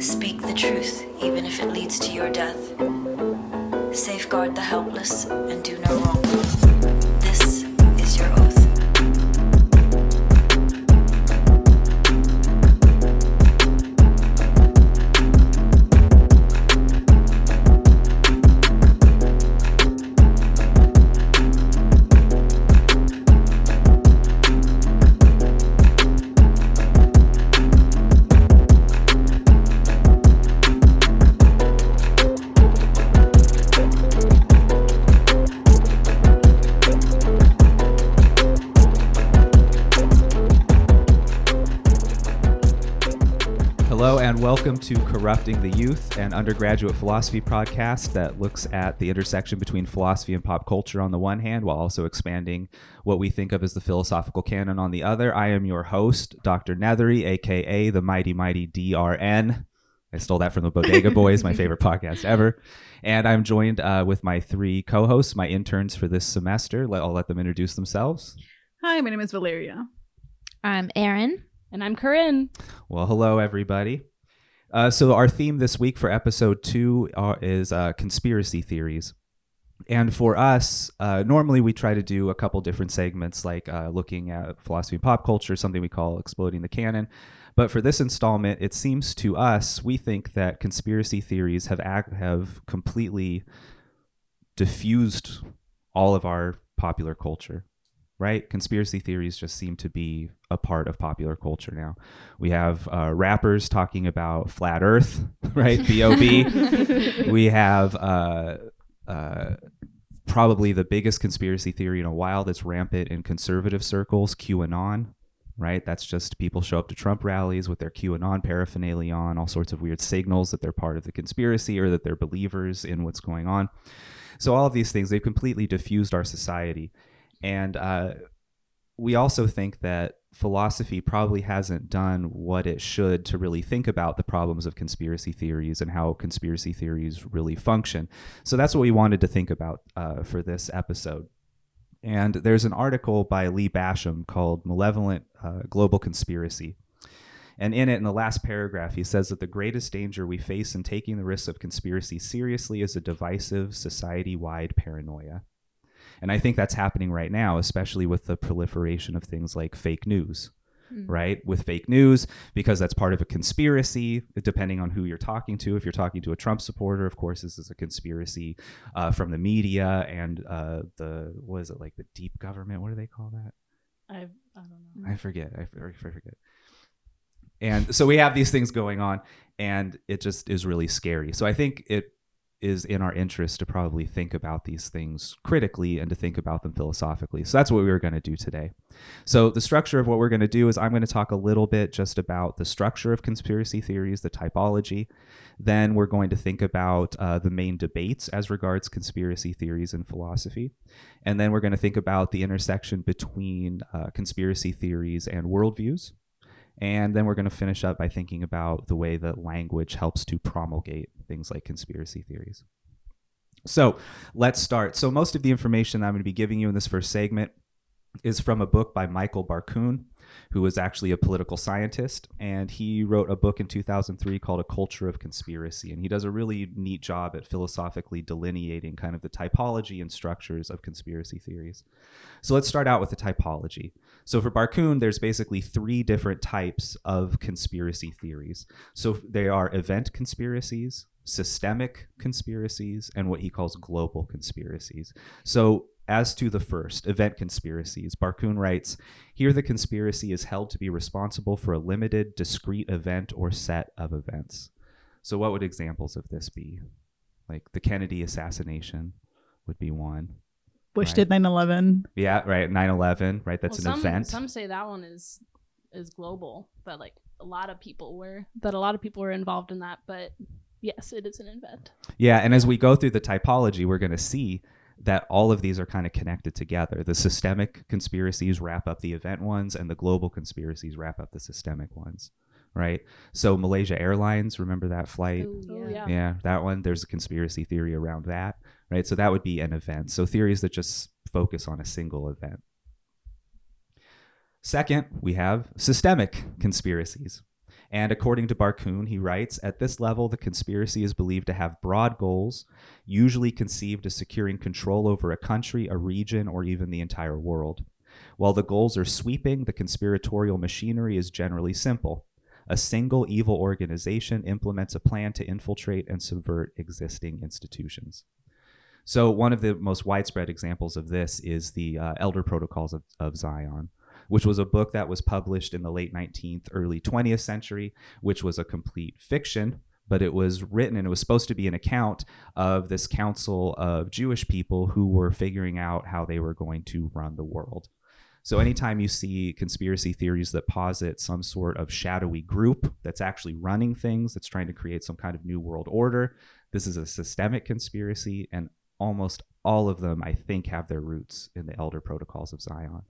Speak the truth, even if it leads to your death. Safeguard the helpless and do no wrong. Corrupting the Youth, an undergraduate philosophy podcast that looks at the intersection between philosophy and pop culture on the one hand, while also expanding what we think of as the philosophical canon on the other. I am your host, Dr. Nethery, aka the mighty, mighty DRN. I stole that from the Bodega Boys, my favorite podcast ever. And I'm joined uh, with my three co hosts, my interns for this semester. Let, I'll let them introduce themselves. Hi, my name is Valeria. I'm Erin. And I'm Corinne. Well, hello, everybody. Uh, so, our theme this week for episode two uh, is uh, conspiracy theories. And for us, uh, normally we try to do a couple different segments, like uh, looking at philosophy and pop culture, something we call exploding the canon. But for this installment, it seems to us we think that conspiracy theories have ac- have completely diffused all of our popular culture right? Conspiracy theories just seem to be a part of popular culture now. We have uh, rappers talking about flat Earth, right? B.O.B. we have uh, uh, probably the biggest conspiracy theory in a while that's rampant in conservative circles, QAnon. Right, that's just people show up to Trump rallies with their QAnon paraphernalia on, all sorts of weird signals that they're part of the conspiracy or that they're believers in what's going on. So all of these things they've completely diffused our society, and uh, we also think that philosophy probably hasn't done what it should to really think about the problems of conspiracy theories and how conspiracy theories really function. So that's what we wanted to think about uh, for this episode. And there's an article by Lee Basham called Malevolent uh, Global Conspiracy. And in it, in the last paragraph, he says that the greatest danger we face in taking the risks of conspiracy seriously is a divisive, society wide paranoia. And I think that's happening right now, especially with the proliferation of things like fake news, Mm. right? With fake news, because that's part of a conspiracy, depending on who you're talking to. If you're talking to a Trump supporter, of course, this is a conspiracy uh, from the media and uh, the, what is it, like the deep government? What do they call that? I I don't know. I forget. I, I forget. And so we have these things going on, and it just is really scary. So I think it is in our interest to probably think about these things critically and to think about them philosophically. So that's what we were going to do today. So the structure of what we're going to do is I'm going to talk a little bit just about the structure of conspiracy theories, the typology. Then we're going to think about uh, the main debates as regards conspiracy theories and philosophy. And then we're going to think about the intersection between uh, conspiracy theories and worldviews. And then we're going to finish up by thinking about the way that language helps to promulgate things like conspiracy theories. So let's start. So, most of the information I'm going to be giving you in this first segment is from a book by Michael Barkun, who was actually a political scientist. And he wrote a book in 2003 called A Culture of Conspiracy. And he does a really neat job at philosophically delineating kind of the typology and structures of conspiracy theories. So, let's start out with the typology. So for Barkun, there's basically three different types of conspiracy theories. So they are event conspiracies, systemic conspiracies, and what he calls global conspiracies. So as to the first, event conspiracies, Barkun writes, here the conspiracy is held to be responsible for a limited, discrete event or set of events. So what would examples of this be? Like the Kennedy assassination would be one. Bush Right. did 9 11. Yeah, right. 9/11, right? That's Well, an some, event. Some say that one is is global, that like a lot of people were that a lot of people were involved in that. But yes, it is an event. Yeah, and as we go through the typology, we're going to see that all of these are kind of connected together. The systemic conspiracies wrap up the event ones, and the global conspiracies wrap up the systemic ones, right? So, Malaysia Airlines, remember that flight? Ooh, Oh, yeah. Oh, yeah. Yeah, that one, there's a conspiracy theory around that, right? So, that would be an event. So, theories that just focus on a single event. Second, we have systemic conspiracies. And according to Barkun, he writes At this level, the conspiracy is believed to have broad goals, usually conceived as securing control over a country, a region, or even the entire world. While the goals are sweeping, the conspiratorial machinery is generally simple. A single evil organization implements a plan to infiltrate and subvert existing institutions. So, one of the most widespread examples of this is the uh, Elder Protocols of, of Zion, which was a book that was published in the late 19th, early 20th century, which was a complete fiction. But it was written and it was supposed to be an account of this council of Jewish people who were figuring out how they were going to run the world. So, anytime you see conspiracy theories that posit some sort of shadowy group that's actually running things, that's trying to create some kind of new world order, this is a systemic conspiracy. And almost all of them, I think, have their roots in the Elder Protocols of Zion.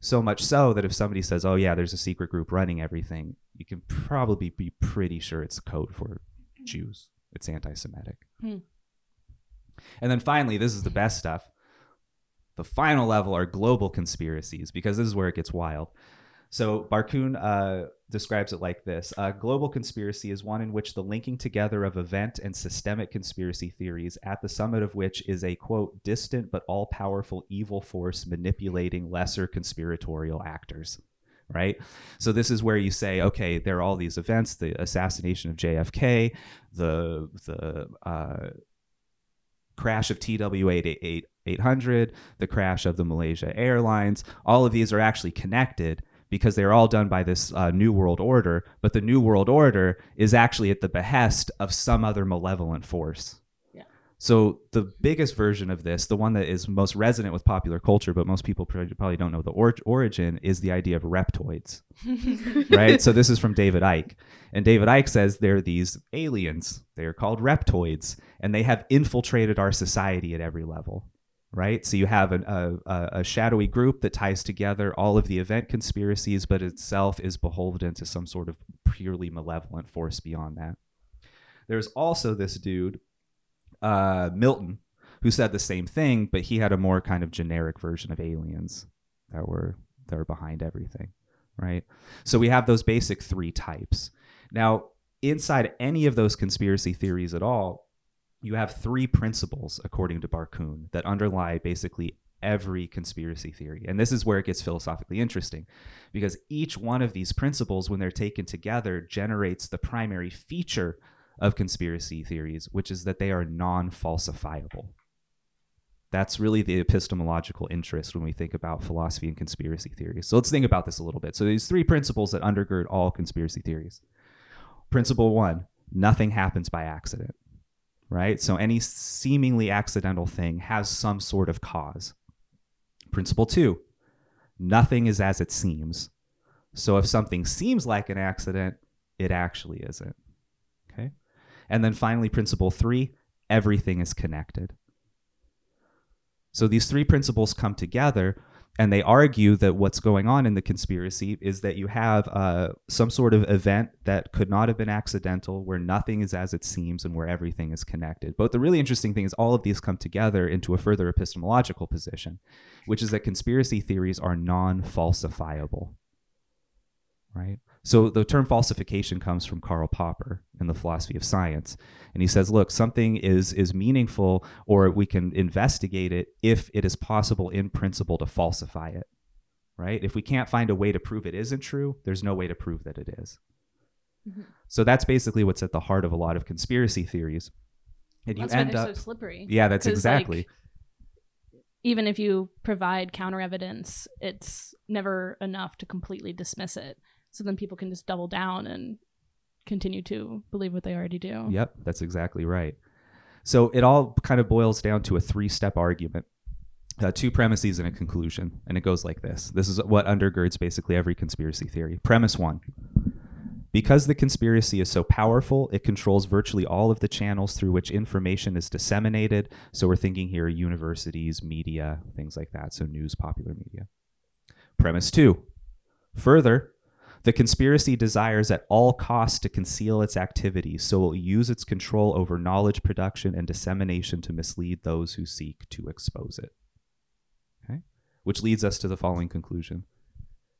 So much so that if somebody says, oh, yeah, there's a secret group running everything, you can probably be pretty sure it's code for Jews. It's anti Semitic. Hmm. And then finally, this is the best stuff. The final level are global conspiracies because this is where it gets wild. So Barkun uh, describes it like this: global conspiracy is one in which the linking together of event and systemic conspiracy theories, at the summit of which is a quote distant but all-powerful evil force manipulating lesser conspiratorial actors. Right. So this is where you say, okay, there are all these events: the assassination of JFK, the the uh, crash of TW 800, the crash of the Malaysia Airlines. All of these are actually connected because they're all done by this uh, New World Order, but the New World Order is actually at the behest of some other malevolent force. Yeah. So the biggest version of this, the one that is most resonant with popular culture, but most people probably don't know the or- origin, is the idea of reptoids. right? So this is from David Icke. And David Icke says they're these aliens. They are called reptoids, and they have infiltrated our society at every level right? So you have an, a, a shadowy group that ties together all of the event conspiracies, but itself is beholden to some sort of purely malevolent force beyond that. There's also this dude, uh, Milton, who said the same thing, but he had a more kind of generic version of aliens that were that were behind everything, right? So we have those basic three types. Now, inside any of those conspiracy theories at all, you have three principles, according to Barkun, that underlie basically every conspiracy theory. And this is where it gets philosophically interesting because each one of these principles, when they're taken together, generates the primary feature of conspiracy theories, which is that they are non falsifiable. That's really the epistemological interest when we think about philosophy and conspiracy theories. So let's think about this a little bit. So, these three principles that undergird all conspiracy theories. Principle one nothing happens by accident right? So any seemingly accidental thing has some sort of cause. Principle two nothing is as it seems. So if something seems like an accident, it actually isn't. Okay? And then finally, principle three everything is connected. So these three principles come together and they argue that what's going on in the conspiracy is that you have uh, some sort of event that could not have been accidental, where nothing is as it seems and where everything is connected. But the really interesting thing is all of these come together into a further epistemological position, which is that conspiracy theories are non falsifiable. Right? So the term falsification comes from Karl Popper in the philosophy of science. And he says, look, something is is meaningful or we can investigate it if it is possible in principle to falsify it. Right? If we can't find a way to prove it isn't true, there's no way to prove that it is. Mm-hmm. So that's basically what's at the heart of a lot of conspiracy theories. And you that's end up so slippery. Yeah, that's exactly. Like, even if you provide counter evidence, it's never enough to completely dismiss it so then people can just double down and continue to believe what they already do. Yep, that's exactly right. So it all kind of boils down to a three step argument. Uh, two premises and a conclusion. And it goes like this This is what undergirds basically every conspiracy theory. Premise one Because the conspiracy is so powerful, it controls virtually all of the channels through which information is disseminated. So we're thinking here universities, media, things like that. So news, popular media. Premise two Further, the conspiracy desires at all costs to conceal its activities, so it will use its control over knowledge production and dissemination to mislead those who seek to expose it. Okay? Which leads us to the following conclusion.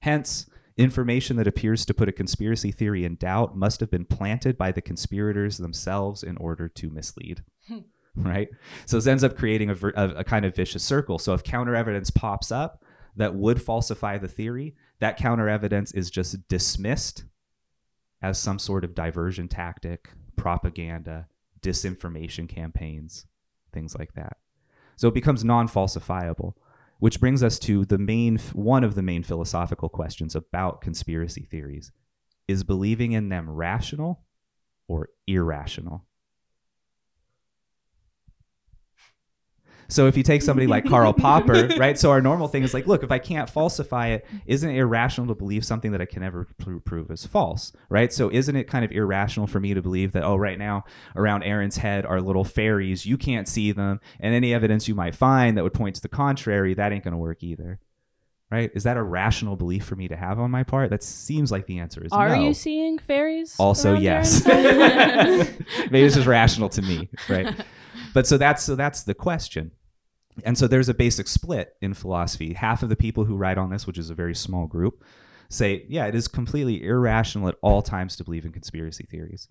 Hence, Information that appears to put a conspiracy theory in doubt must have been planted by the conspirators themselves in order to mislead. Hmm. right? So this ends up creating a, a, a kind of vicious circle. So if counter evidence pops up that would falsify the theory, that counter evidence is just dismissed as some sort of diversion tactic, propaganda, disinformation campaigns, things like that. So it becomes non falsifiable, which brings us to the main one of the main philosophical questions about conspiracy theories. Is believing in them rational or irrational? So if you take somebody like Karl Popper, right? So our normal thing is like, look, if I can't falsify it, isn't it irrational to believe something that I can never pr- prove is false, right? So isn't it kind of irrational for me to believe that oh, right now around Erin's head are little fairies, you can't see them, and any evidence you might find that would point to the contrary, that ain't going to work either. Right? Is that a rational belief for me to have on my part? That seems like the answer is no. Are no. you seeing fairies? also yes maybe it's just rational to me right but so that's so that's the question and so there's a basic split in philosophy. Half of the people who write on this which is a very small group say yeah it is completely irrational at all times to believe in conspiracy theories.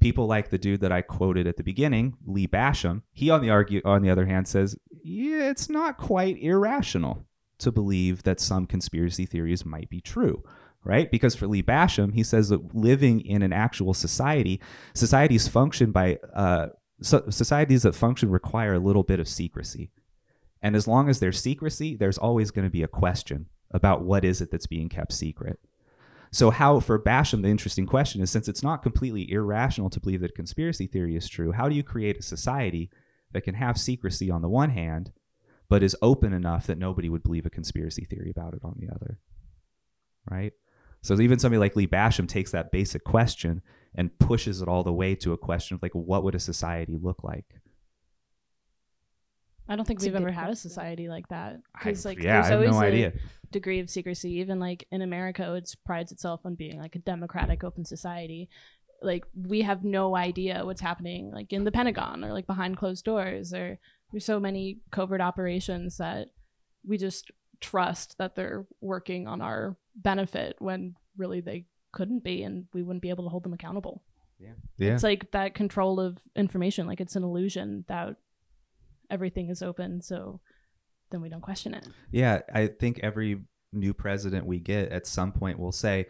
People like the dude that i quoted at the beginning lee basham he on the argue on the other hand says yeah it's not quite irrational to believe that some conspiracy theories might be true right? Because for Lee Basham, he says that living in an actual society, societies function by uh, so societies that function require a little bit of secrecy, and as long as there's secrecy, there's always going to be a question about what is it that's being kept secret. So, how for Basham, the interesting question is since it's not completely irrational to believe that conspiracy theory is true, how do you create a society that can have secrecy on the one hand, but is open enough that nobody would believe a conspiracy theory about it on the other? Right? So even somebody like Lee Basham takes that basic question and pushes it all the way to a question of like, what would a society look like? I don't think It's we've ever had a society like that. Because like yeah, I there's have always no a idea. degree of secrecy. Even like in America, it prides itself on being like a democratic, open society. Like we have no idea what's happening like in the Pentagon or like behind closed doors. Or there's so many covert operations that we just trust that they're working on our benefit when really they couldn't be, and we wouldn't be able to hold them accountable. Yeah. Yeah. It's like that control of information, like it's an illusion that everything is open, so then we don't question it. Yeah, I think every new president we get at some point will say,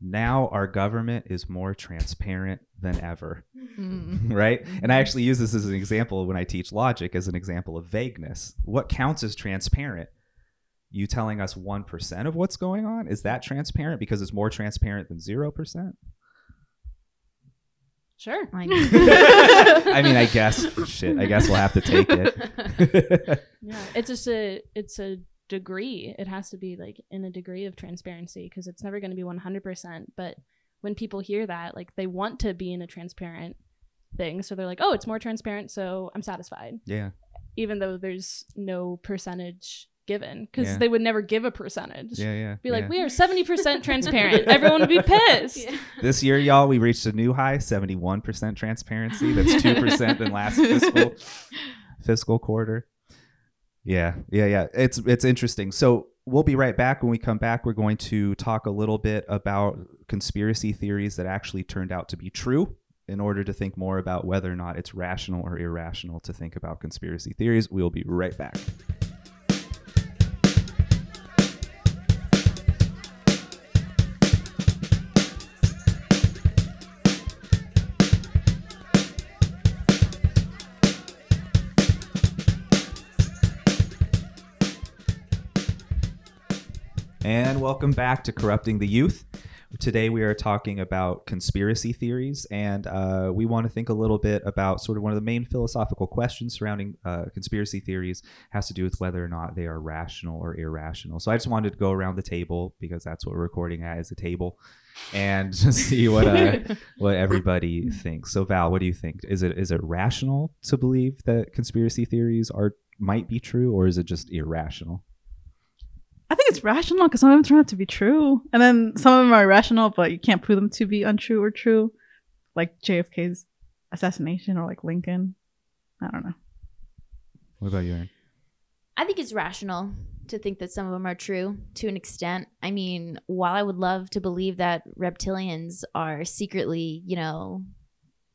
now our government is more transparent than ever. Hmm. right? And I actually use this as an example when I teach logic as an example of vagueness. What counts as transparent? You telling us 1% of what's going on? Is that transparent because it's more transparent than 0%? Sure. Like, I mean, I guess shit. I guess we'll have to take it. Yeah, it's just a it's a degree. It has to be like in a degree of transparency because it's never going to be one hundred percent. But when people hear that, like they want to be in a transparent thing, so they're like, "Oh, it's more transparent, so I'm satisfied," yeah. even though there's no percentage given because Yeah. they would never give a percentage. Yeah, yeah. Be like, yeah. we are seventy percent transparent. Everyone would be pissed. This year, y'all, we reached a new high, 71% transparency. That's 2% than last fiscal fiscal quarter. Yeah, yeah, yeah. It's it's interesting. So we'll be right back. When we come back, we're going to talk a little bit about conspiracy theories that actually turned out to be true in order to think more about whether or not it's rational or irrational to think about conspiracy theories. We'll be right back. Welcome back to Corrupting the Youth. Today we are talking about conspiracy theories, and uh, we want to think a little bit about sort of one of the main philosophical questions surrounding uh, conspiracy theories has to do with whether or not they are rational or irrational. So I just wanted to go around the table because that's what we're recording at is a table, and just see what uh, what everybody thinks. So Val, what do you think? Is it is it rational to believe that conspiracy theories are might be true, or is it just irrational? I think it's rational because some of them turn out to be true, and then some of them are irrational, but you can't prove them to be untrue or true, like JFK's assassination or like Lincoln. I don't know. What about you, Erin? I think it's rational to think that some of them are true to an extent. I mean, while I would love to believe that reptilians are secretly, you know,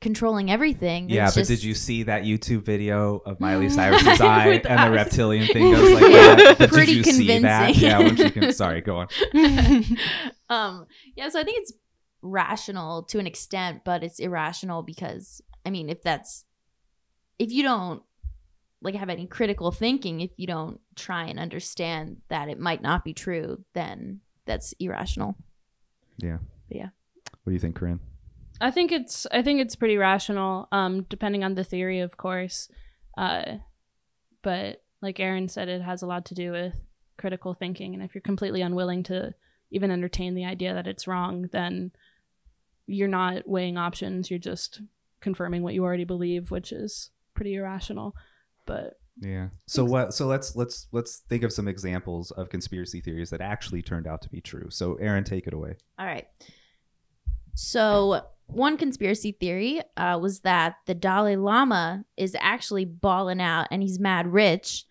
controlling everything. Yeah, but just- did you see that YouTube video of Miley Cyrus's eye and the eyes. reptilian thing goes like that? But Pretty did you see that? convincing. Yeah, when she can. Sorry, go on. um yeah so i think it's rational to an extent but it's irrational because i mean if that's if you don't like have any critical thinking if you don't try and understand that it might not be true then that's irrational Yeah. Yeah. What do you think, Corinne? I think it's I think it's pretty rational, um, depending on the theory, of course. Uh, but like Erin said, it has a lot to do with critical thinking, and if you're completely unwilling to even entertain the idea that it's wrong, then you're not weighing options. You're just confirming what you already believe, which is pretty irrational. But Yeah. So what? So let's let's let's think of some examples of conspiracy theories that actually turned out to be true. So Erin, take it away. all right so one conspiracy theory uh, was that the dalai lama is actually balling out and he's mad rich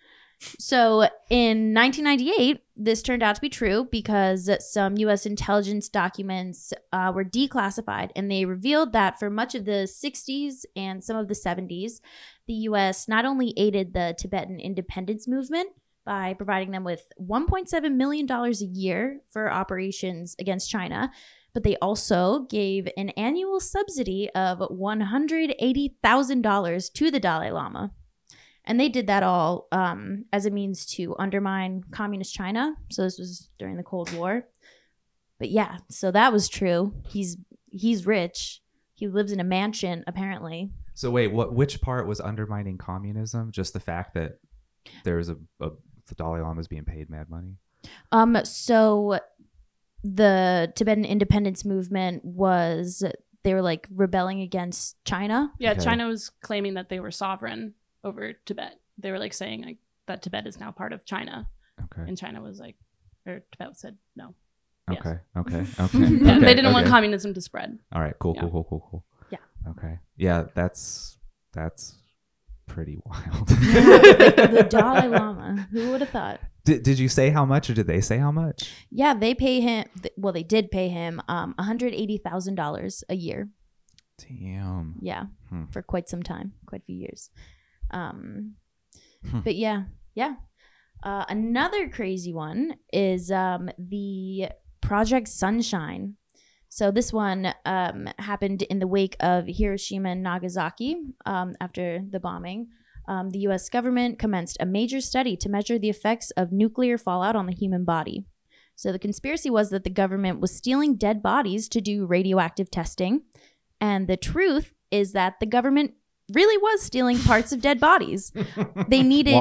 So in 1998, this turned out to be true because some U.S. intelligence documents uh, were declassified and they revealed that for much of the 60s and some of the 70s, the U.S. not only aided the Tibetan independence movement by providing them with $1.7 million a year for operations against China, but they also gave an annual subsidy of $180,000 to the Dalai Lama. And they did that all um, as a means to undermine communist China. So this was during the Cold War. But yeah, so that was true. He's he's rich. He lives in a mansion apparently. So wait, what? Which part was undermining communism? Just the fact that there's a, a the Dalai Lama is being paid mad money. Um so the Tibetan independence movement was they were like rebelling against China. Yeah, Okay. China was claiming that they were sovereign over Tibet. They were like saying like that Tibet is now part of China, Okay. and China was like, or Tibet said no. Yes. Okay. Okay. Okay. Yeah, okay, they didn't want communism to spread. All right. Cool. Yeah. Cool. Cool. Cool. Cool. Yeah. Okay. Yeah. That's that's pretty wild. the Dalai Lama. Who would have thought? Did, did you say how much or did they say how much? Yeah, they pay him. Well, they did pay him um, one hundred eighty thousand dollars a year. Damn. Yeah, Hmm. for quite some time, quite a few years. Um, Hmm. but yeah, yeah. Uh, another crazy one is um, the Project Sunshine. So this one um, happened in the wake of Hiroshima and Nagasaki um, after the bombing. Um, the U.S. government commenced a major study to measure the effects of nuclear fallout on the human body. So the conspiracy was that the government was stealing dead bodies to do radioactive testing, and the truth is that the government really was stealing parts of dead bodies. They needed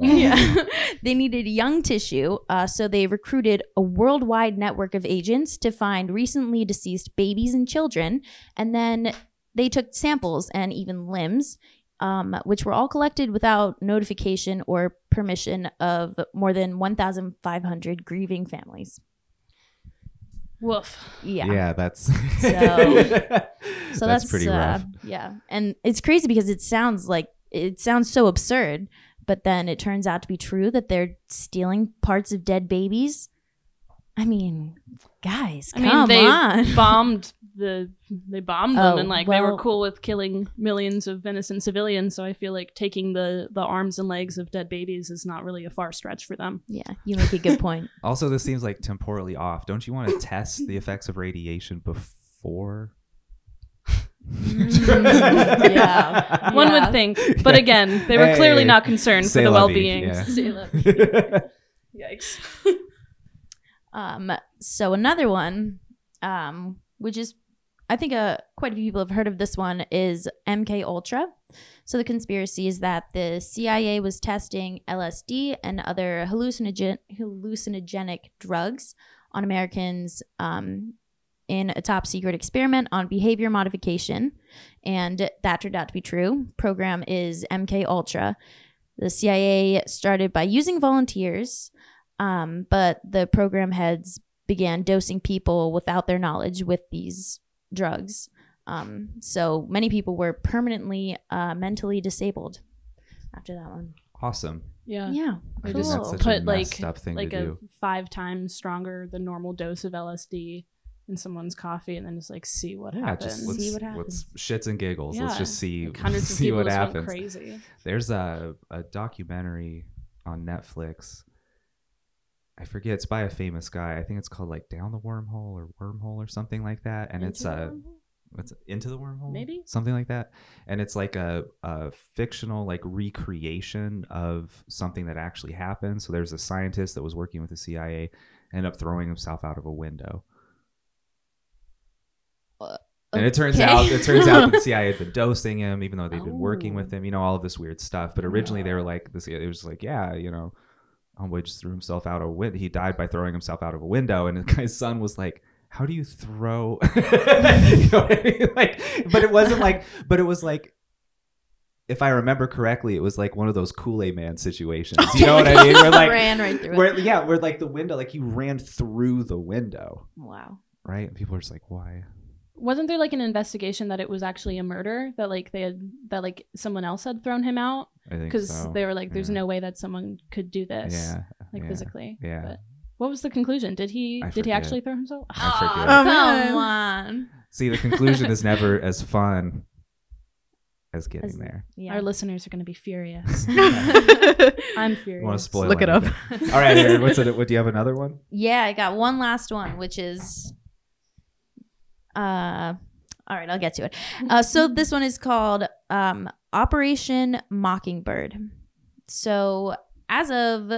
yeah. they needed young tissue, uh, so they recruited a worldwide network of agents to find recently deceased babies and children, and then they took samples and even limbs, um, which were all collected without notification or permission of more than 1,500 grieving families. Woof. Yeah. Yeah. That's So so that's, pretty uh, rough. Yeah, and it's crazy because it sounds like it sounds so absurd, but then it turns out to be true that they're stealing parts of dead babies. I mean, guys, I come mean, they on. bombed the they bombed them Oh, and like they were cool with killing millions of innocent civilians. So I feel like taking the the arms and legs of dead babies is not really a far stretch for them. yeah, you make a good point. Also, this seems like temporally off. Don't you want to test the effects of radiation before? Mm, yeah. One Yeah. would think, but again, they were clearly Hey, not concerned for the well being. yeah. Yikes. Um, so another one, um, which is I think uh, quite a few people have heard of this one is MK Ultra. So the conspiracy is that the CIA was testing LSD and other hallucinogen hallucinogenic drugs on Americans um, in a top secret experiment on behavior modification, and that turned out to be true. Program is MK Ultra. The CIA started by using volunteers um, but the program heads began dosing people without their knowledge with these drugs. Um, so many people were permanently uh, mentally disabled after that one. awesome. Yeah. Yeah. They Cool. just That's such a put like messed up thing like a do. five times stronger the normal dose of LSD in someone's coffee, and then just like see what Yeah, happens. just let's, See what let's shits and giggles. Let's just see Like, hundreds of people what just happens. went crazy. There's a a documentary on Netflix. I forget. It's by a famous guy. I think it's called like Down the Wormhole or Wormhole or something like that. And it's Into uh, wormhole? what's it, into the wormhole Maybe? something like that and it's like a, a fictional like recreation of something that actually happened so there's a scientist that was working with the cia ended up throwing himself out of a window and it turns out it turns out that the cia had been dosing him even though they'd been working Oh. with him you know all of this weird stuff but originally they were like this it was like yeah you know homeboy just threw himself out of a window he died by throwing himself out of a window and the guy's son was like how do you throw you know I mean? like but it wasn't like but it was like if I remember correctly, it was like one of those Kool Aid Man situations. You know what I mean? Where like, ran right through where it. yeah, where like the window, like you ran through the window, Wow. right? And people are just like, why? Wasn't there like an investigation that it was actually a murder that like they had that like someone else had thrown him out because so. they were like, "There's Yeah. no way that someone could do this." yeah, like yeah, physically. Yeah, But what was the conclusion? Did he I did he actually throw himself? I. Oh, come on. See, the conclusion is never as fun as getting As- there. Yeah. Our listeners are going to be furious. I'm furious. Want to spoil? Look it up. All right, Erin. What's it? What do you have? Another one? Yeah, I got one last one, which is uh all right, I'll get to it. Uh, so this one is called um, Operation Mockingbird. So as of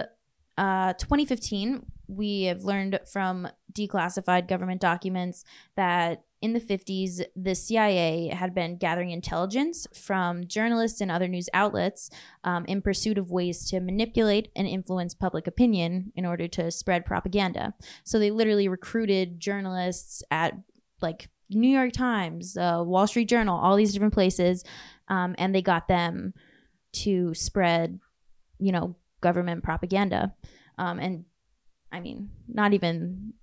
uh, 2015, we have learned from declassified government documents that in the 50s, the CIA had been gathering intelligence from journalists and other news outlets um, in pursuit of ways to manipulate and influence public opinion in order to spread propaganda. So they literally recruited journalists at like New York Times, uh, Wall Street Journal, all these different places, um, and they got them to spread, you know, government propaganda. Um, and I mean, not even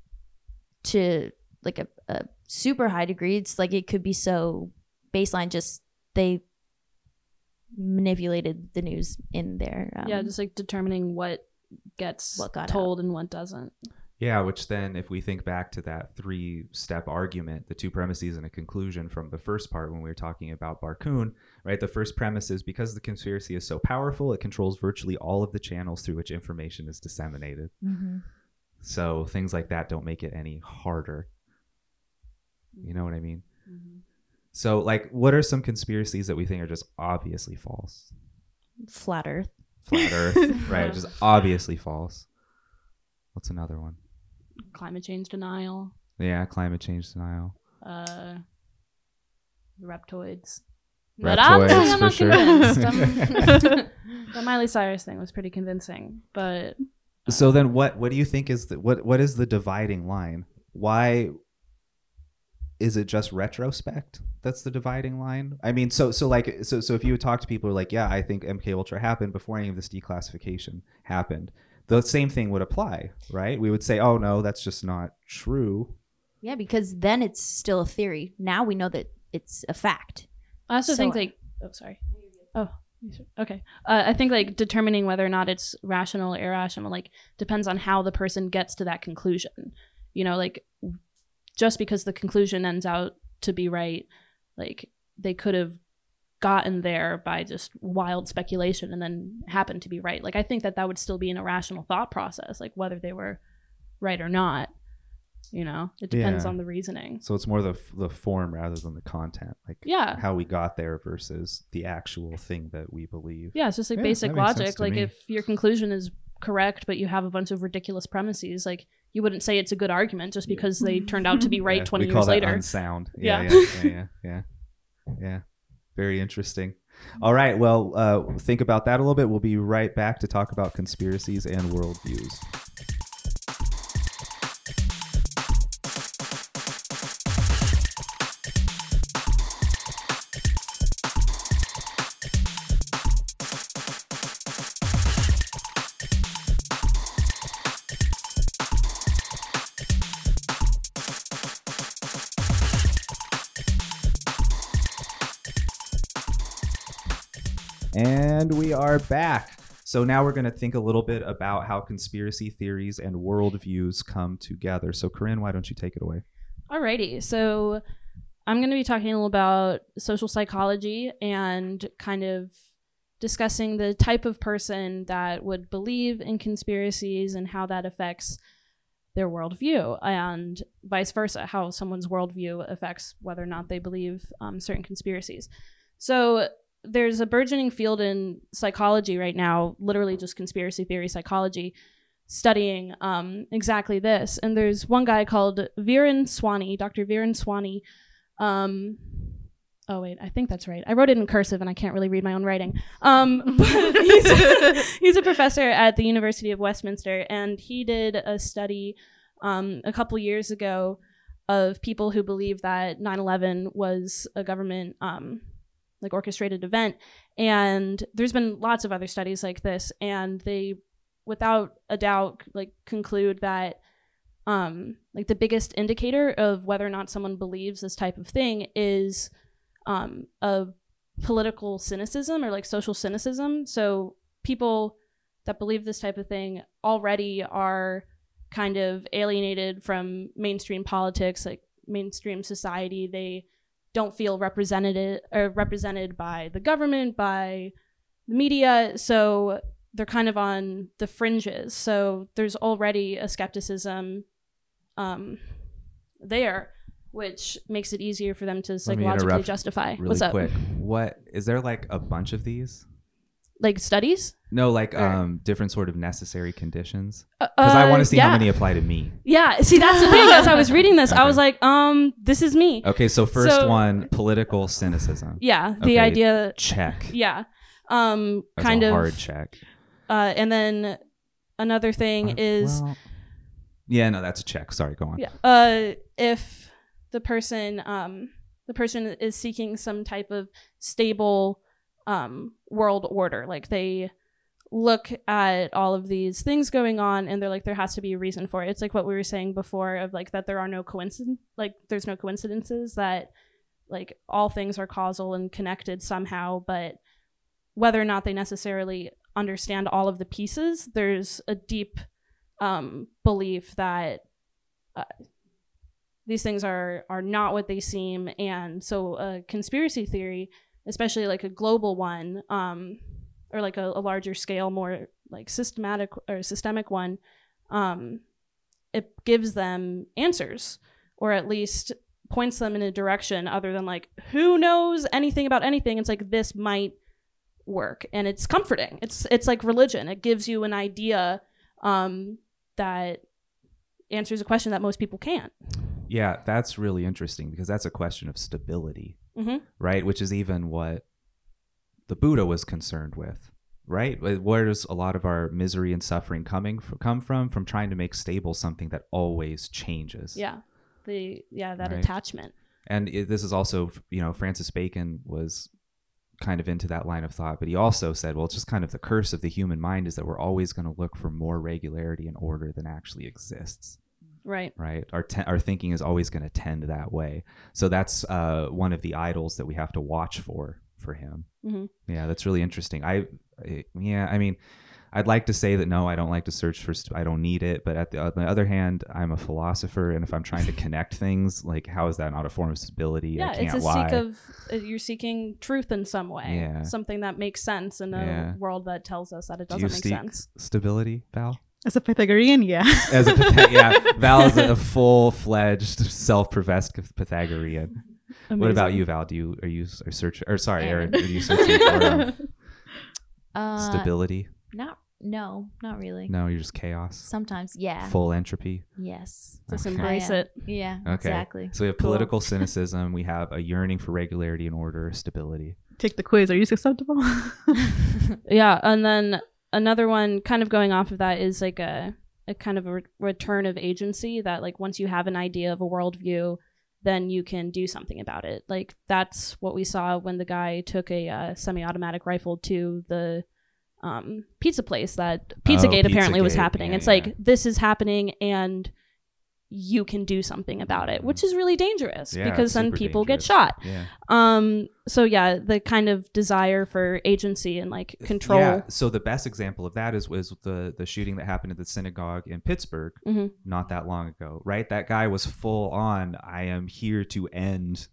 to like a, a super high degree. It's like it could be so baseline. Just they manipulated the news in there. um, yeah, just like determining what gets What got told and what doesn't. Yeah, which then, if we think back to that three step argument, the two premises and a conclusion from the first part when we were talking about Barkun, right? The first premise is because the conspiracy is so powerful, it controls virtually all of the channels through which information is disseminated. mhm. So things like that don't make it any harder. You know what I mean? So, like, what are some conspiracies that we think are just obviously false? flat Earth. Flat Earth, right? Just obviously false. What's another one? Climate change denial, Yeah, climate change denial. uh, reptoids. Reptoids, I'm for not sure. convinced. I'm- the Miley Cyrus thing was pretty convincing, but So then, what what do you think is the what what is the dividing line? Why is it just retrospect that's the dividing line? I mean, so so like so so if you would talk to people who are like, yeah, I think MK Ultra happened before any of this declassification happened, the same thing would apply, right? We would say, oh no, that's just not true. Yeah, because then it's still a theory. Now we know that it's a fact. I also So- think like oh sorry oh okay uh, I think like determining whether or not it's rational or irrational like depends on how the person gets to that conclusion. You know, like just because the conclusion ends out to be right, like they could have gotten there by just wild speculation and then happened to be right. Like I think that that would still be an irrational thought process, like whether they were right or not. You know, it depends Yeah. on the reasoning. So it's more the the form rather than the content, like Yeah. how we got there versus the actual thing that we believe. Yeah, it's just like Yeah, basic that makes sense logic. Like me. if your conclusion is correct, but you have a bunch of ridiculous premises, like you wouldn't say it's a good argument just because they turned out to be right Yeah, 20 we call years later. Unsound. Yeah, Yeah. yeah, yeah, yeah, yeah, yeah. Very interesting. All right. Well, uh, think about that a little bit. We'll be right back to talk about conspiracies and worldviews. Are back. So now we're going to think a little bit about how conspiracy theories and worldviews come together. So, Corinne, why don't you take it away? Alrighty, so I'm going to be talking a little about social psychology and kind of discussing the type of person that would believe in conspiracies and how that affects their worldview, and vice versa, how someone's worldview affects whether or not they believe um, certain conspiracies. So there's a burgeoning field in psychology right now, literally just conspiracy theory psychology, studying um, exactly this. And there's one guy called Viren Swami, Dr. Viren Swami. Um, oh wait, I think that's right. I wrote it in cursive, and I can't really read my own writing. Um, he's, he's a professor at the University of Westminster, and he did a study um, a couple years ago of people who believe that 9/11 was a government um, like orchestrated event. And there's been lots of other studies like this, and they, without a doubt, like conclude that um, like the biggest indicator of whether or not someone believes this type of thing is um, a political cynicism or like social cynicism. So people that believe this type of thing already are kind of alienated from mainstream politics, like mainstream society. They don't feel represented or represented by the government, by the media. So they're kind of on the fringes. So there's already a skepticism um, there, which makes it easier for them to psychologically justify. Really What's up? quick. What is there like a bunch of these? Like studies? No, like Or- um different sort of necessary conditions. Because Because I want to see how many apply to me. Yeah, see, that's the thing. As I was reading this, I was like, um, this is me. Okay, so first So- one, political cynicism. Yeah, the Okay. idea. Check. Yeah, um, That's kind of. hard check. Uh, and then another thing Uh, is, well, yeah, no, that's a check. Sorry, go on. yeah, uh, if the person, um, the person is seeking some type of stable, um, world order, like they look at all of these things going on and they're like there has to be a reason for it. It's like what we were saying before of like that there are no coincidence like there's no coincidences that like all things are causal and connected somehow. But whether or not they necessarily understand all of the pieces there's a deep um, belief that uh, these things are are not what they seem. And so a conspiracy theory especially like a global one um, or like a, a larger scale more like systematic or systemic one um, it gives them answers or at least points them in a direction other than like who knows anything about anything? It's like this might work. And it's comforting. It's it's like religion. It gives you an idea um, that answers a question that most people can't. Yeah, that's really interesting because that's a question of stability, hmm right? Which is even what the Buddha was concerned with, right? Where does a lot of our misery and suffering coming come from? From trying to make stable something that always changes. yeah the yeah that Right. attachment and it, this is also you know francis bacon was kind of into that line of thought but he also said well it's just kind of the curse of the human mind is that we're always going to look for more regularity and order than actually exists right right our te- our thinking is always going to tend that way so that's uh, one of the idols that we have to watch for for him Mhm. yeah that's really interesting I, I yeah i mean I'd like to say that no, I don't like to search for. St- I don't need it. But at the, on the other hand, I'm a philosopher, and if I'm trying to connect things, like how is that not a form of stability? yeah I can't it's a lie. seek of uh, you're seeking truth in some way Yeah. something that makes sense in a Yeah. world that tells us that it Do doesn't make seek sense stability, Val? As a Pythagorean, yeah. As a Pythag- yeah, Val is a full fledged, self professed Pythagorean. What about you, Val? Do you are you are search or sorry, Erin? Are you searching for um, Uh, stability? Not. No, not really. No, you're just chaos. Sometimes, yeah. Full entropy. Yes. just Okay. embrace it Yeah. Okay. Exactly. So we have Cool. political cynicism. We have a yearning for regularity and order, stability. Take the quiz. Are you susceptible? yeah and then another one kind of going off of that is like a, a kind of a re- return of agency that like once you have an idea of a worldview then you can do something about it. Like that's what we saw when the guy took a uh, semi-automatic rifle to the um, pizza place that pizzagate apparently was Oh, happening. Yeah, it's yeah. like this is happening and you can do something about it, which is really dangerous Yeah, because then people get shot. Yeah. Um so yeah, the kind of desire for agency and like control. Yeah. So the best example of that is was the the shooting that happened at the synagogue in Pittsburgh Mhm. not that long ago, right? That guy was full on. I am here to end,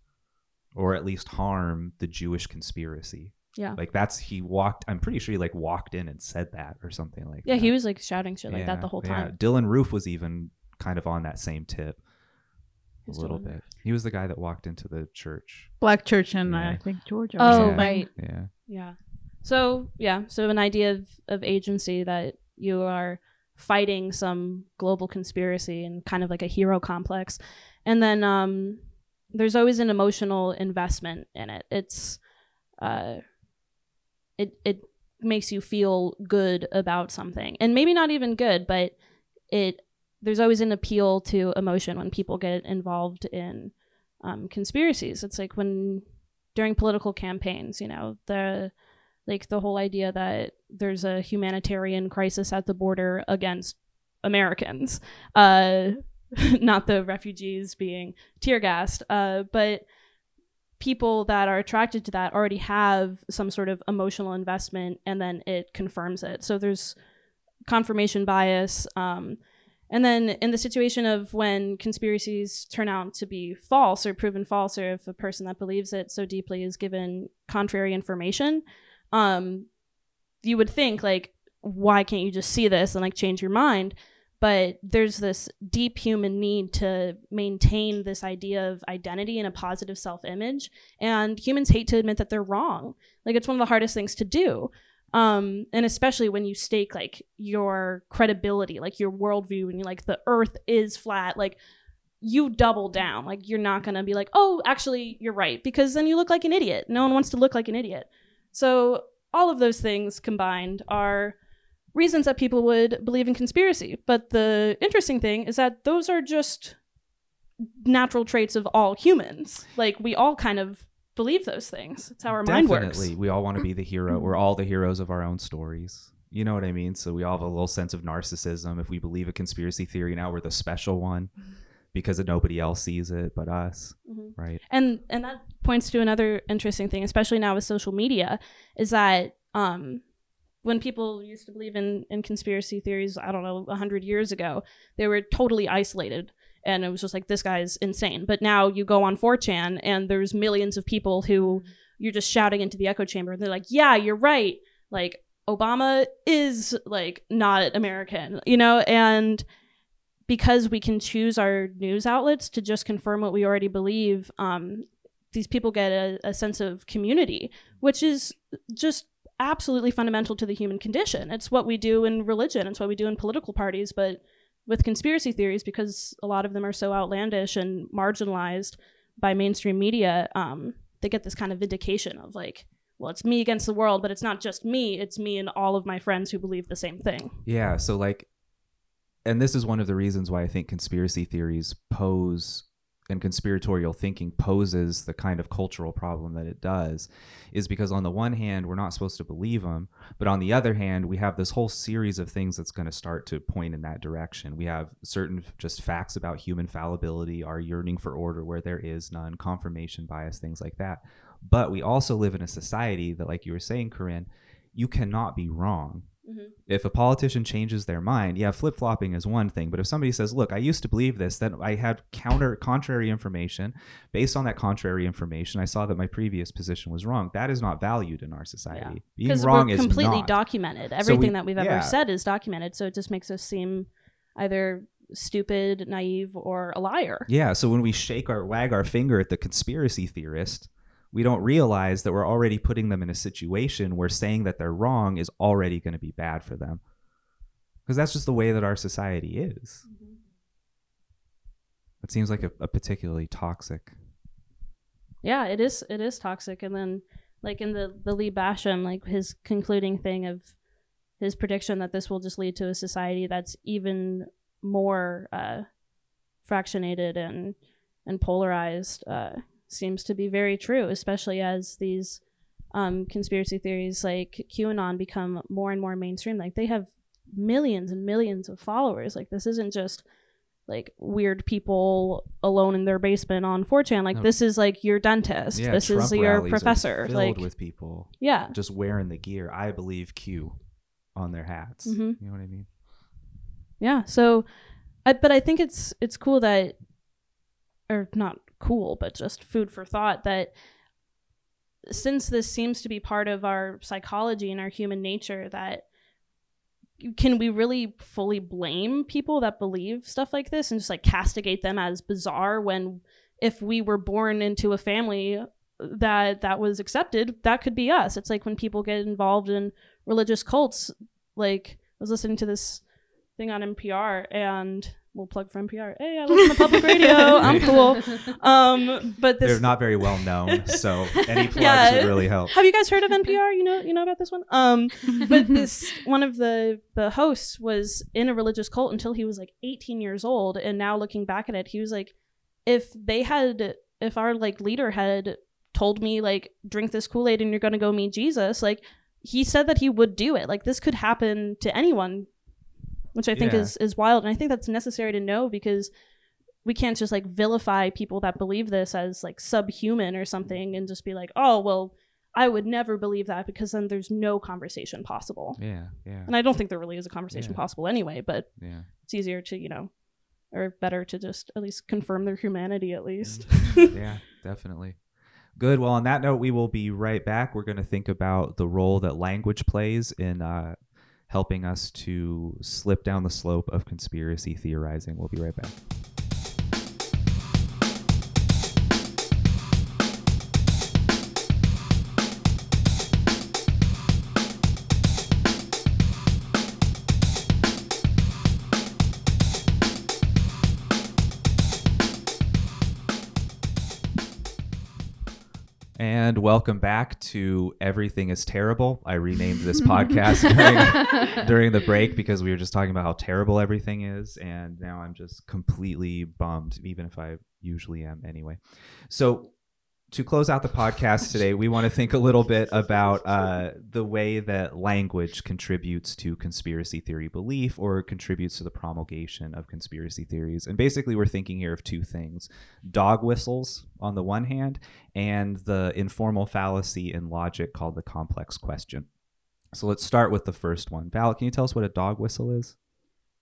or at least harm the Jewish conspiracy. Yeah. Like that's he walked. I'm pretty sure he like walked in and said that or something like. Yeah, that. he was like shouting shit like Yeah, that the whole yeah. time. Dylann Roof was even kind of on that same tip. A Who's little bit. He was the guy that walked into the church. Black church in Yeah. I think Georgia. Oh, something. right. Yeah. Yeah. So yeah, so an idea of, of agency that you are fighting some global conspiracy and kind of like a hero complex. And then um there's always an emotional investment in it. It's uh it it makes you feel good about something. And maybe not even good, but it there's always an appeal to emotion when people get involved in um, conspiracies. It's like when during political campaigns, you know, the like the whole idea that there's a humanitarian crisis at the border against Americans, uh, not the refugees being tear gassed, uh, but people that are attracted to that already have some sort of emotional investment, and then it confirms it. So there's confirmation bias. Um, and then in the situation of when conspiracies turn out to be false or proven false, or if a person that believes it so deeply is given contrary information, um, you would think like, why can't you just see this and like change your mind? But there's this deep human need to maintain this idea of identity and a positive self image. And humans hate to admit that they're wrong. Like, it's one of the hardest things to do um and especially when you stake like your credibility like your worldview and you like the earth is flat like you double down. Like you're not gonna be like oh actually you're right because then you look like an idiot. No one wants to look like an idiot. So all of those things combined are reasons that people would believe in conspiracy. But the interesting thing is that those are just natural traits of all humans. Like we all kind of believe those things it's how our mind works Definitely. We all want to be the hero. We're all the heroes of our own stories. You know what I mean? So we all have a little sense of narcissism. If we believe a conspiracy theory now, we're the special one because nobody else sees it but us, Mhm. right? and and that points to another interesting thing especially now with social media is that um when people used to believe in in conspiracy theories i don't know 100 years ago they were totally isolated and it was just like this guy's insane. But now you go on 4chan and there's millions of people who you're just shouting into the echo chamber and they're like yeah you're right. Like obama is like not american you know? And because we can choose our news outlets to just confirm what we already believe, um, these people get a, a sense of community, which is just absolutely fundamental to the human condition. It's what we do in religion, it's what we do in political parties, but with conspiracy theories, because a lot of them are so outlandish and marginalized by mainstream media, um, they get this kind of vindication of like, well, it's me against the world, but it's not just me, it's me and all of my friends who believe the same thing. Yeah. So like, and this is one of the reasons why I think conspiracy theories pose and conspiratorial thinking poses the kind of cultural problem that it does is because on the one hand we're not supposed to believe them but on the other hand we have this whole series of things that's going to start to point in that direction. We have certain just facts about human fallibility our yearning for order where there is none confirmation bias things like that. But we also live in a society that like you were saying corinne you cannot be wrong Mm-hmm. if a politician changes their mind, yeah, flip flopping is one thing. But if somebody says, "Look, I used to believe this," then I had counter contrary information. Based on that contrary information, I saw that my previous position was wrong. That is not valued in our society. Being because wrong is completely not. documented. So Everything we- that we've ever yeah. said is documented, so it just makes us seem either stupid, naive, or a liar. yeah. So when we shake our wag our finger at the conspiracy theorist, we don't realize that we're already putting them in a situation where saying that they're wrong is already going to be bad for them. Because that's just the way that our society is. It seems like a, a particularly toxic. Yeah, it is. It is toxic. And then, like in the the Lee Basham, like his concluding thing of his prediction that this will just lead to a society that's even more uh, fractionated and and polarized uh, seems to be very true, especially as these um, conspiracy theories like QAnon become more and more mainstream. Like they have millions and millions of followers. Like this isn't just like weird people alone in their basement on 4chan. Like No. this is like your dentist. Yeah, this Trump is your professor. filled Like with people yeah. just wearing the gear. I believe Q on their hats. Mhm. You know what I mean? Yeah. So, I, but I think it's it's cool that, or not cool, but just food for thought that since this seems to be part of our psychology and our human nature, that can we really fully blame people that believe stuff like this and just like castigate them as bizarre when if we were born into a family that that was accepted that could be us. It's like when people get involved in religious cults like i was listening to this thing on npr and we'll plug for npr hey i listen to public radio. I'm cool. Um but this They're not very well known, so any plugs Yeah. would really help. have you guys heard of npr you know you know about this one? Um but this one of the the hosts was in a religious cult until he was like 18 years old and now looking back at it he was like if they had if our like leader had told me like drink this kool-aid and you're gonna go meet jesus like he said that he would do it. Like this could happen to anyone which i think Yeah. is is wild and i think that's necessary to know because we can't just like vilify people that believe this as like subhuman or something and just be like oh well I would never believe that because then there's no conversation possible. Yeah, yeah, And I don't think there really is a conversation Yeah. possible anyway, but yeah. it's easier to, you know, or better to just at least confirm their humanity at least. yeah, definitely. Good. Well, on that note, we will be right back. We're going to think about the role that language plays in uh, helping us to slip down the slope of conspiracy theorizing. We'll be right back. And welcome back to Everything is Terrible. I renamed this podcast during, during the break because we were just talking about how terrible everything is. And now I'm just completely bummed, even if I usually am anyway. So, to close out the podcast today, we want to think a little bit about uh, the way that language contributes to conspiracy theory belief or contributes to the promulgation of conspiracy theories. And basically, we're thinking here of two things dog whistles on the one hand, and the informal fallacy in logic called the complex question. So let's start with the first one. Val, can you tell us what a dog whistle is?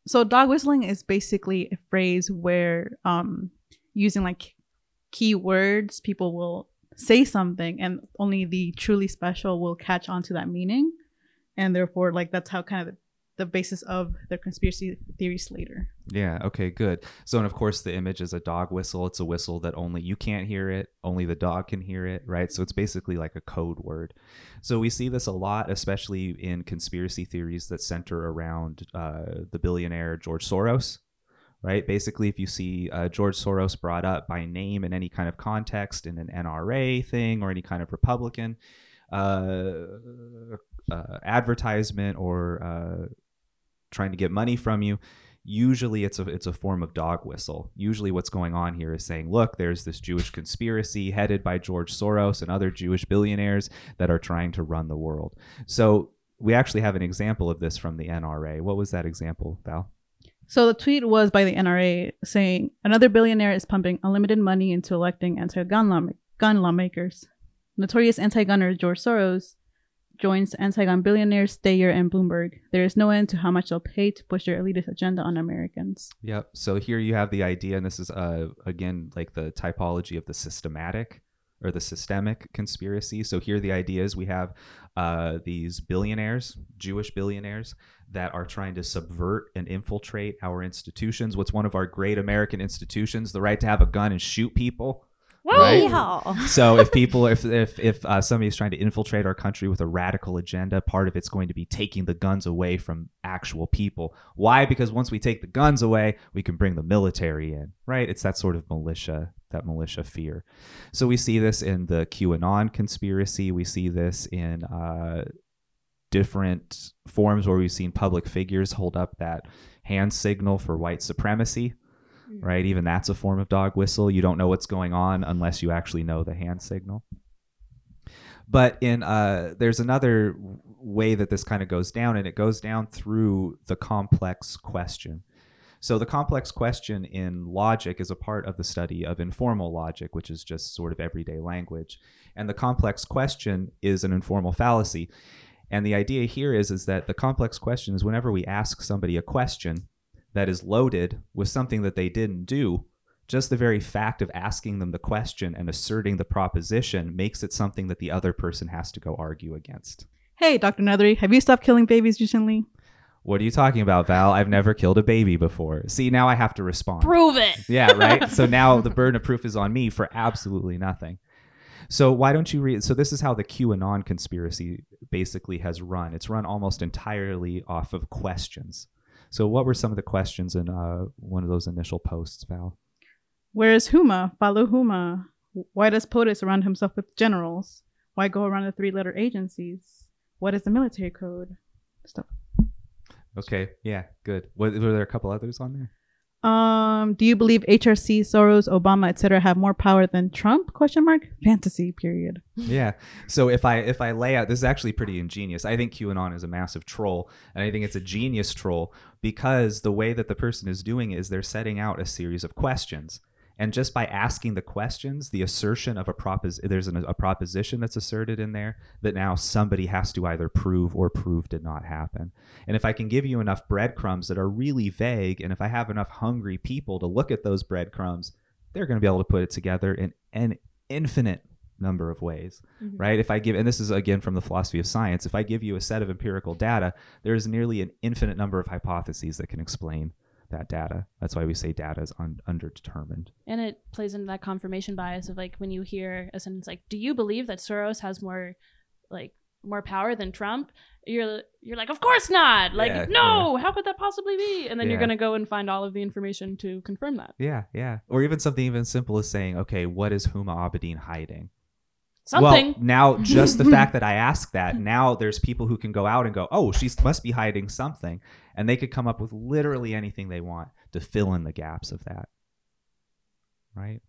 So dog whistling is basically a phrase where um using like keywords people will say something and only the truly special will catch on to that meaning and therefore like that's how kind of the, the basis of the conspiracy theories later. Yeah, okay, good. So, and of course, the image is a dog whistle. It's a whistle that only you can't hear it, only the dog can hear it, right? So, it's basically like a code word. So, we see this a lot, especially in conspiracy theories that center around uh, the billionaire George Soros, right? Basically, if you see uh, George Soros brought up by name in any kind of context in an NRA thing or any kind of Republican uh, uh, advertisement or uh, trying to get money from you, usually it's a it's a form of dog whistle. Usually, what's going on here is saying, look, there's this Jewish conspiracy headed by George Soros and other Jewish billionaires that are trying to run the world. So we actually have an example of this from the NRA. What was that example, Val? So the tweet was by the NRA saying another billionaire is pumping unlimited money into electing anti-gun law- gun lawmakers. Notorious anti-gunner George Soros joins anti-gun billionaires Steyer and Bloomberg. There is no end to how much they'll pay to push their elitist agenda on Americans. Yep. So here you have the idea, and this is uh, again like the typology of the systematic or the systemic conspiracy. So here the idea is we have uh, these billionaires, Jewish billionaires, that are trying to subvert and infiltrate our institutions. What's one of our great American institutions? The right to have a gun and shoot people. Right? So if people if if if uh, somebody's trying to infiltrate our country with a radical agenda part of it's going to be taking the guns away from actual people why because once we take the guns away we can bring the military in right it's that sort of militia that militia fear so we see this in the qanon conspiracy we see this in uh, different forms where we've seen public figures hold up that hand signal for white supremacy right? Even that's a form of dog whistle. You don't know what's going on unless you actually know the hand signal. But in uh, there's another way that this kind of goes down, and it goes down through the complex question. So the complex question in logic is a part of the study of informal logic, which is just sort of everyday language. And the complex question is an informal fallacy. And the idea here is, is that the complex question is whenever we ask somebody a question that is loaded with something that they didn't do, just the very fact of asking them the question and asserting the proposition makes it something that the other person has to go argue against. Hey, Dr. Nethery, have you stopped killing babies recently? What are you talking about, Val? I've never killed a baby before. See, now I have to respond. Prove it. Yeah, right. so now the burden of proof is on me for absolutely nothing. So why don't you read? So this is how the QAnon conspiracy basically has run. It's run almost entirely off of questions. So what were some of the questions in uh, one of those initial posts, Val? Where is Huma? Follow Huma. Why does POTUS surround himself with generals? Why go around the three letter agencies? What is the military code? Stuff. Okay, yeah, good. Were, were there a couple others on there? Um, do you believe HRC, Soros, Obama, etc. have more power than Trump? Question mark. Fantasy. Period. yeah. So if I if I lay out this is actually pretty ingenious. I think QAnon is a massive troll, and I think it's a genius troll because the way that the person is doing is they're setting out a series of questions. And just by asking the questions, the assertion of a propos there's an, a proposition that's asserted in there that now somebody has to either prove or prove did not happen. And if I can give you enough breadcrumbs that are really vague, and if I have enough hungry people to look at those breadcrumbs, they're going to be able to put it together in an infinite number of ways, Mhm. right? If I give, and this is again from the philosophy of science, if I give you a set of empirical data, there is nearly an infinite number of hypotheses that can explain that data. That's why we say data is un- underdetermined. And it plays into that confirmation bias of like when you hear a sentence like, "Do you believe that Soros has more, like, more power than Trump?" You're you're like, "Of course not!" Like, Yeah, no, how could that possibly be? And then you're gonna go and find all of the information to confirm that. Yeah, yeah. Or even something even simple as saying, okay, what is Huma Abedin hiding? Something. Well, now just the fact that I asked that, now there's people who can go out and go, oh, she must be hiding something. And they could come up with literally anything they want to fill in the gaps of that. Right?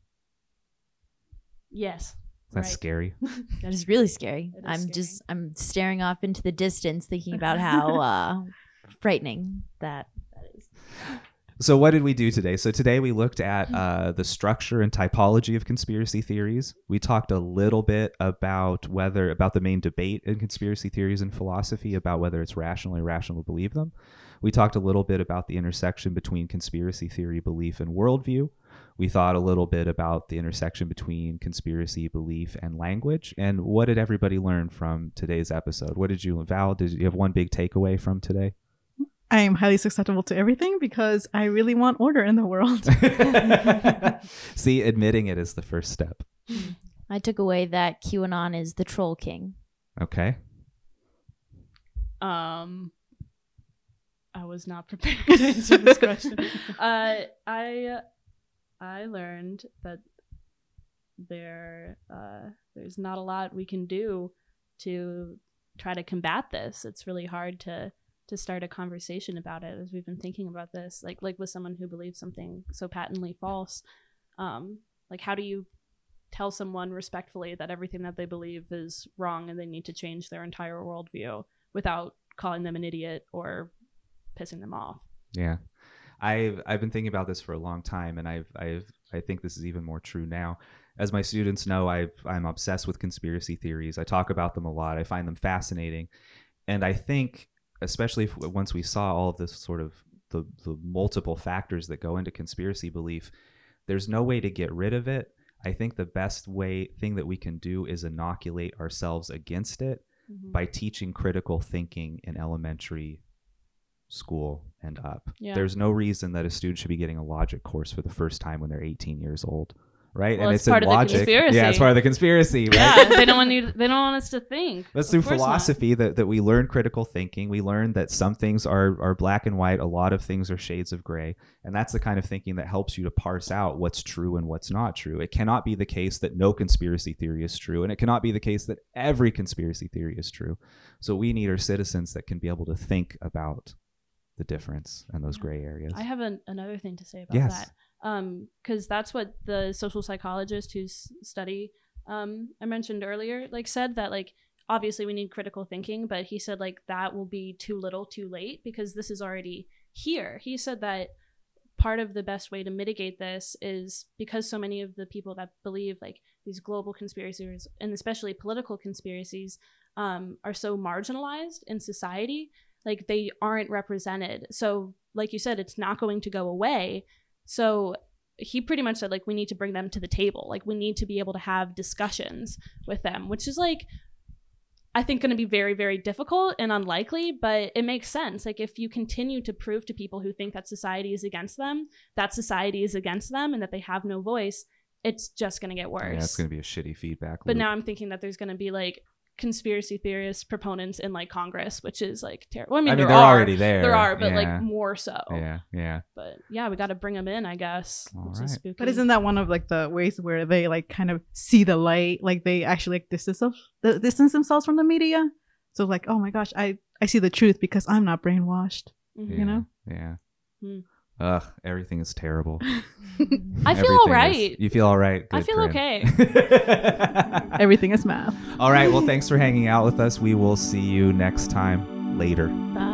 yes. That's Right. scary. That is really scary. It is I'm scary. just I'm staring off into the distance, thinking about how uh, frightening that that is. So, what did we do today? So, today we looked at uh, the structure and typology of conspiracy theories. We talked a little bit about whether, about the main debate in conspiracy theories and philosophy, about whether it's rational or irrational to believe them. We talked a little bit about the intersection between conspiracy theory belief and worldview. We thought a little bit about the intersection between conspiracy belief and language. And what did everybody learn from today's episode? What did you, Val, did you have one big takeaway from today? I am highly susceptible to everything because I really want order in the world. See, admitting it is the first step. I took away that QAnon is the troll king. Okay. Um, I was not prepared to answer this question. Uh, I I learned that there uh, there's not a lot we can do to try to combat this. It's really hard to to start a conversation about it as we've been thinking about this. Like like with someone who believes something so patently false. Um, like how do you tell someone respectfully that everything that they believe is wrong and they need to change their entire worldview without calling them an idiot or pissing them off. Yeah. I've I've been thinking about this for a long time and I've I've I think this is even more true now. As my students know, I've I'm obsessed with conspiracy theories. I talk about them a lot. I find them fascinating. And I think especially if, once we saw all of this sort of the, the multiple factors that go into conspiracy belief, there's no way to get rid of it. I think the best way thing that we can do is inoculate ourselves against it mm-hmm. by teaching critical thinking in elementary school and up. Yeah. There's no reason that a student should be getting a logic course for the first time when they're 18 years old, right? Well, and it's it's, part in logic. Yeah, it's part of the conspiracy, right? Yeah, they don't want you. They don't want us to think. That's through not. philosophy that, that we learn critical thinking. We learn that some things are, are black and white, a lot of things are shades of gray. And that's the kind of thinking that helps you to parse out what's true and what's not true. It cannot be the case that no conspiracy theory is true, and it cannot be the case that every conspiracy theory is true. So we need our citizens that can be able to think about the difference and those gray areas. I have an, another thing to say about Yes. that. Um, because that's what the social psychologist who's study um I mentioned earlier like said that like obviously we need critical thinking, but he said like that will be too little, too late because this is already here. He said that part of the best way to mitigate this is because so many of the people that believe like these global conspiracies and especially political conspiracies um, are so marginalized in society like they aren't represented so like you said it's not going to go away so he pretty much said like we need to bring them to the table like we need to be able to have discussions with them which is like i think going to be very very difficult and unlikely but it makes sense like if you continue to prove to people who think that society is against them that society is against them and that they have no voice it's just going to get worse Yeah, it's going to be a shitty feedback. Loop. but now i'm thinking that there's going to be like conspiracy theorist proponents in like congress which is like terrible i mean, I mean, there they're are already there. there are but Yeah. like more so Yeah, yeah. but yeah we got to bring them in i guess All which right. is spooky But isn't that one of like the ways where they like kind of see the light, like they actually like distance themselves, th- distance themselves from the media? So like, oh my gosh, I I see the truth because I'm not brainwashed. Mhm. yeah, know? Yeah. Hmm. Ugh, everything is terrible. i feel all right. is- you feel all right. I feel Corinne. okay. Everything is math. all right. Well, thanks for hanging out with us. We will see you next time. Later. bye